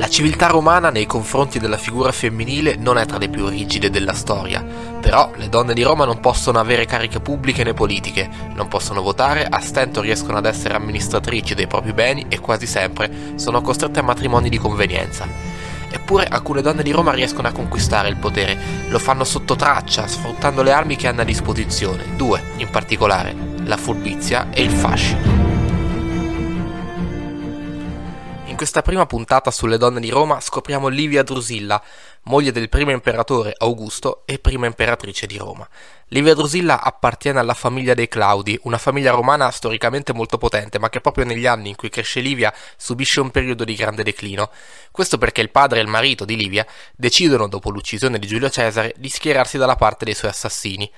La civiltà romana nei confronti della figura femminile non è tra le più rigide della storia, però le donne di Roma non possono avere cariche pubbliche né politiche, non possono votare, a stento riescono ad essere amministratrici dei propri beni e quasi sempre sono costrette a matrimoni di convenienza. Eppure alcune donne di Roma riescono a conquistare il potere, lo fanno sotto traccia, sfruttando le armi che hanno a disposizione, due in particolare, la furbizia e il fascino. Questa prima puntata sulle donne di Roma scopriamo Livia Drusilla, moglie del primo imperatore Augusto e prima imperatrice di Roma. Livia Drusilla appartiene alla famiglia dei Claudi, una famiglia romana storicamente molto potente, ma che proprio negli anni in cui cresce Livia subisce un periodo di grande declino. Questo perché il padre e il marito di Livia decidono, dopo l'uccisione di Giulio Cesare, di schierarsi dalla parte dei suoi assassini.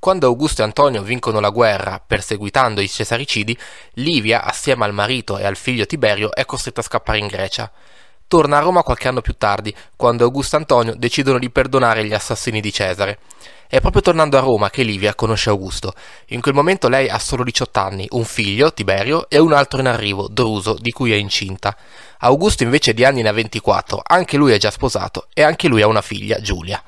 Quando Augusto e Antonio vincono la guerra perseguitando i cesaricidi, Livia, assieme al marito e al figlio Tiberio, è costretta a scappare in Grecia. Torna a Roma qualche anno più tardi, quando Augusto e Antonio decidono di perdonare gli assassini di Cesare. È proprio tornando a Roma che Livia conosce Augusto. In quel momento lei ha solo 18 anni, un figlio, Tiberio, e un altro in arrivo, Druso, di cui è incinta. Augusto invece di anni ne ha 24, anche lui è già sposato e anche lui ha una figlia, Giulia.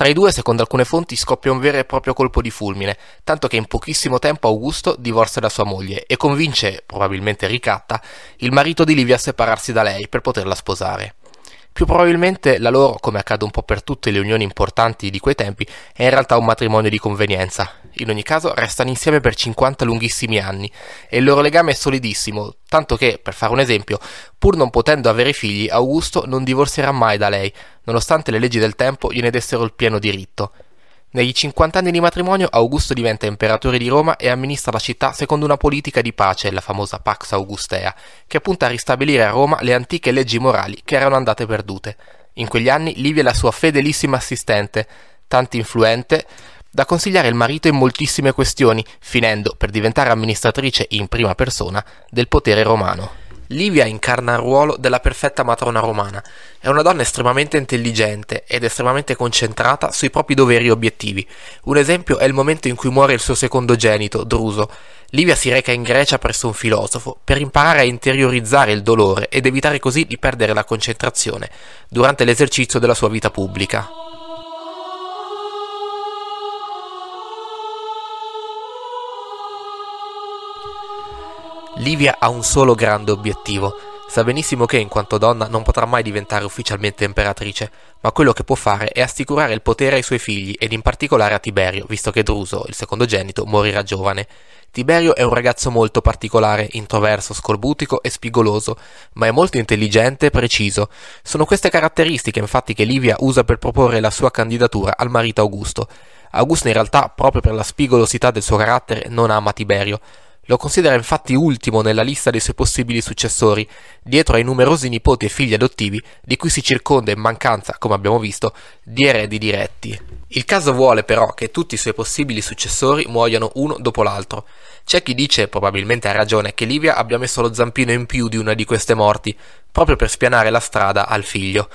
Tra i due, secondo alcune fonti, scoppia un vero e proprio colpo di fulmine, tanto che in pochissimo tempo Augusto divorzia da sua moglie e convince, probabilmente ricatta, il marito di Livia a separarsi da lei per poterla sposare. Più probabilmente la loro, come accade un po' per tutte le unioni importanti di quei tempi, è in realtà un matrimonio di convenienza. In ogni caso restano insieme per 50 lunghissimi anni e il loro legame è solidissimo, tanto che, per fare un esempio, pur non potendo avere figli, Augusto non divorzierà mai da lei, nonostante le leggi del tempo gliene dessero il pieno diritto. Negli 50 anni di matrimonio Augusto diventa imperatore di Roma e amministra la città secondo una politica di pace, la famosa Pax Augustea, che punta a ristabilire a Roma le antiche leggi morali che erano andate perdute. In quegli anni Livia è la sua fedelissima assistente, tanto influente da consigliare il marito in moltissime questioni, finendo per diventare amministratrice in prima persona del potere romano. Livia incarna il ruolo della perfetta matrona romana. È una donna estremamente intelligente ed estremamente concentrata sui propri doveri e obiettivi. Un esempio è il momento in cui muore il suo secondogenito, Druso. Livia si reca in Grecia presso un filosofo per imparare a interiorizzare il dolore ed evitare così di perdere la concentrazione durante l'esercizio della sua vita pubblica. Livia ha un solo grande obiettivo. Sa benissimo che in quanto donna non potrà mai diventare ufficialmente imperatrice, ma quello che può fare è assicurare il potere ai suoi figli ed in particolare a Tiberio, visto che Druso, il secondogenito, morirà giovane. Tiberio è un ragazzo molto particolare, introverso, scorbutico e spigoloso, ma è molto intelligente e preciso. Sono queste caratteristiche infatti che Livia usa per proporre la sua candidatura al marito Augusto. Augusto in realtà, proprio per la spigolosità del suo carattere, non ama Tiberio, lo considera infatti ultimo nella lista dei suoi possibili successori, dietro ai numerosi nipoti e figli adottivi di cui si circonda in mancanza, come abbiamo visto, di eredi diretti. Il caso vuole però che tutti i suoi possibili successori muoiano uno dopo l'altro. C'è chi dice, probabilmente a ragione, che Livia abbia messo lo zampino in più di una di queste morti, proprio per spianare la strada al figlio.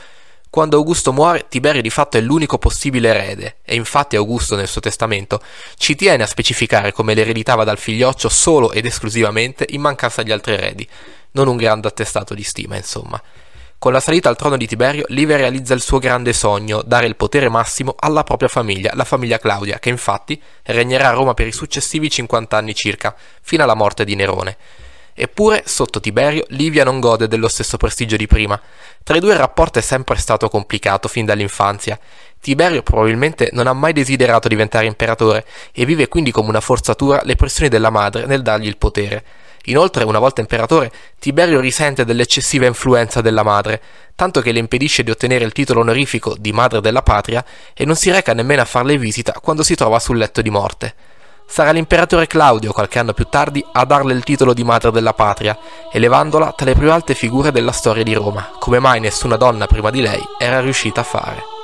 Quando Augusto muore, Tiberio di fatto è l'unico possibile erede, e infatti Augusto nel suo testamento ci tiene a specificare come l'ereditava dal figlioccio solo ed esclusivamente in mancanza di altri eredi, non un grande attestato di stima, insomma. Con la salita al trono di Tiberio, Livia realizza il suo grande sogno, dare il potere massimo alla propria famiglia, la famiglia Claudia, che infatti regnerà a Roma per i successivi 50 anni circa, fino alla morte di Nerone. Eppure, sotto Tiberio, Livia non gode dello stesso prestigio di prima. Tra i due il rapporto è sempre stato complicato fin dall'infanzia. Tiberio probabilmente non ha mai desiderato diventare imperatore e vive quindi come una forzatura le pressioni della madre nel dargli il potere. Inoltre, una volta imperatore, Tiberio risente dell'eccessiva influenza della madre, tanto che le impedisce di ottenere il titolo onorifico di madre della patria e non si reca nemmeno a farle visita quando si trova sul letto di morte. Sarà l'imperatore Claudio qualche anno più tardi a darle il titolo di madre della patria, elevandola tra le più alte figure della storia di Roma, come mai nessuna donna prima di lei era riuscita a fare.